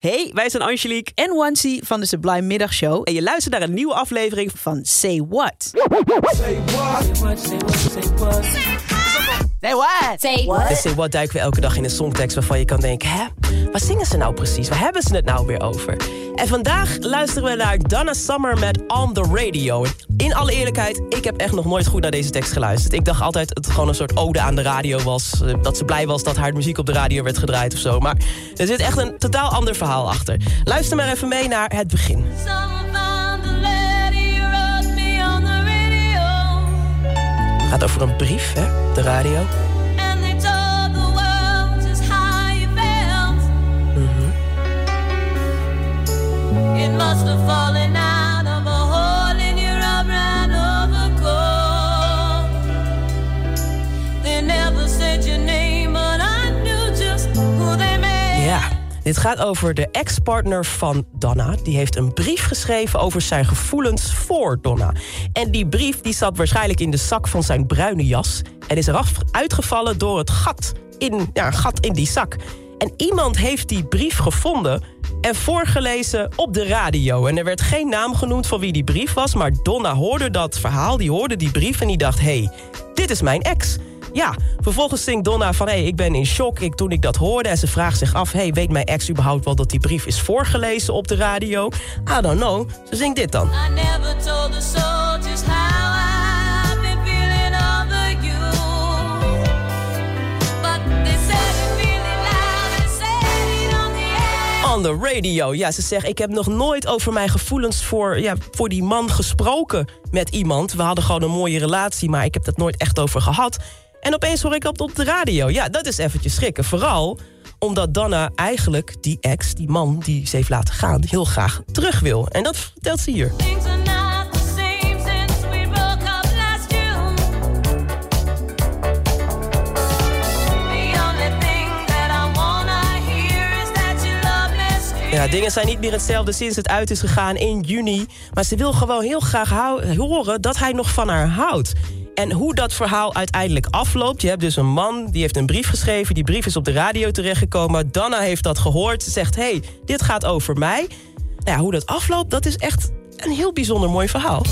Hey, wij zijn Angelique en Wancy van de Sublime Middagshow. En je luistert naar een nieuwe aflevering van Say What. Say what? Say what? Say what? Say what? Dus Say What duiken we elke dag in een songtekst waarvan je kan denken... hè, waar zingen ze nou precies? Waar hebben ze het nou weer over? En vandaag luisteren we naar Donna Summer met On The Radio. In alle eerlijkheid, ik heb echt nog nooit goed naar deze tekst geluisterd. Ik dacht altijd dat het gewoon een soort ode aan de radio was. Eh, dat ze blij was dat haar muziek op de radio werd gedraaid of zo. Maar er zit echt een totaal ander verhaal achter. Luister maar even mee naar het begin. Gaat over een brief, hè, de radio. It must have fallen out dit gaat over de ex-partner van Donna. Die heeft een brief geschreven over zijn gevoelens voor Donna. En die brief die zat waarschijnlijk in de zak van zijn bruine jas... en is eraf uitgevallen door het gat in, ja, gat in die zak. En iemand heeft die brief gevonden en voorgelezen op de radio. En er werd geen naam genoemd van wie die brief was... maar Donna hoorde dat verhaal, die hoorde die brief en die dacht... hé, hey, dit is mijn ex. Ja, vervolgens zingt Donna van... hé, hey, ik ben in shock ik, toen ik dat hoorde. En ze vraagt zich af... hey, weet mijn ex überhaupt wel dat die brief is voorgelezen op de radio? I don't know. Ze zingt dit dan. I never told the soldiers how I on the radio. Ja, ze zegt, ik heb nog nooit over mijn gevoelens voor, ja, voor die man gesproken met iemand. We hadden gewoon een mooie relatie, maar ik heb dat nooit echt over gehad. En opeens hoor ik op, op de radio. Ja, dat is eventjes schrikken. Vooral omdat Donna eigenlijk die ex, die man die ze heeft laten gaan... heel graag terug wil. En dat vertelt ze hier. Ja, dingen zijn niet meer hetzelfde sinds het uit is gegaan in juni. Maar ze wil gewoon heel graag horen dat hij nog van haar houdt. En hoe dat verhaal uiteindelijk afloopt. Je hebt dus een man die heeft een brief geschreven. Die brief is op de radio terechtgekomen. Donna heeft dat gehoord. Ze zegt, hey, dit gaat over mij. Nou ja, hoe dat afloopt, dat is echt een heel bijzonder mooi verhaal.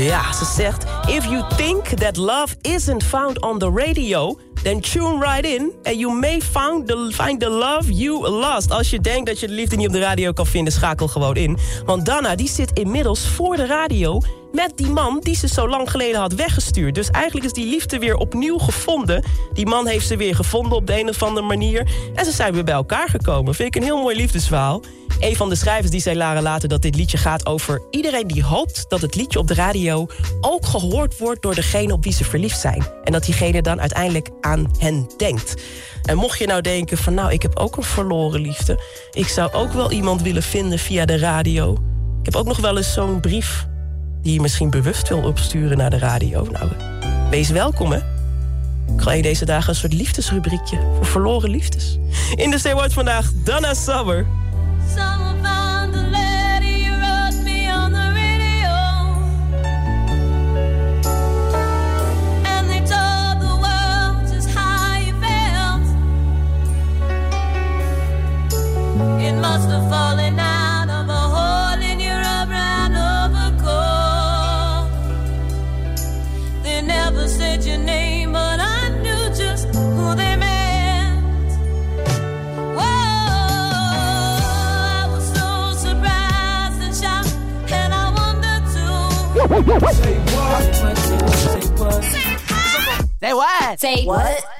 Ja, ze zegt... If you think that love isn't found on the radio... then tune right in and you may find the, find the love you lost. Als je denkt dat je de liefde niet op de radio kan vinden... schakel gewoon in. Want Dana die zit inmiddels voor de radio met die man die ze zo lang geleden had weggestuurd. Dus eigenlijk is die liefde weer opnieuw gevonden. Die man heeft ze weer gevonden op de een of andere manier. En ze zijn weer bij elkaar gekomen. Vind ik een heel mooi liefdesverhaal. Een van de schrijvers die zei Lara later dat dit liedje gaat over iedereen die hoopt dat het liedje op de radio ook gehoord wordt door degene op wie ze verliefd zijn. En dat diegene dan uiteindelijk aan hen denkt. En mocht je nou denken van nou, ik heb ook een verloren liefde. Ik zou ook wel iemand willen vinden via de radio. Ik heb ook nog wel eens zo'n brief die je misschien bewust wil opsturen naar de radio. Nou, wees welkom, hè? Ik ga je deze dagen een soort liefdesrubriekje voor verloren liefdes. In de Stay They must have fallen out of a hole in your brown overcoat. They never said your name, but I knew just who they meant. Whoa, I was so surprised and shocked, and I too. Say what? Say what? Say what? Say what? Say what? Say what?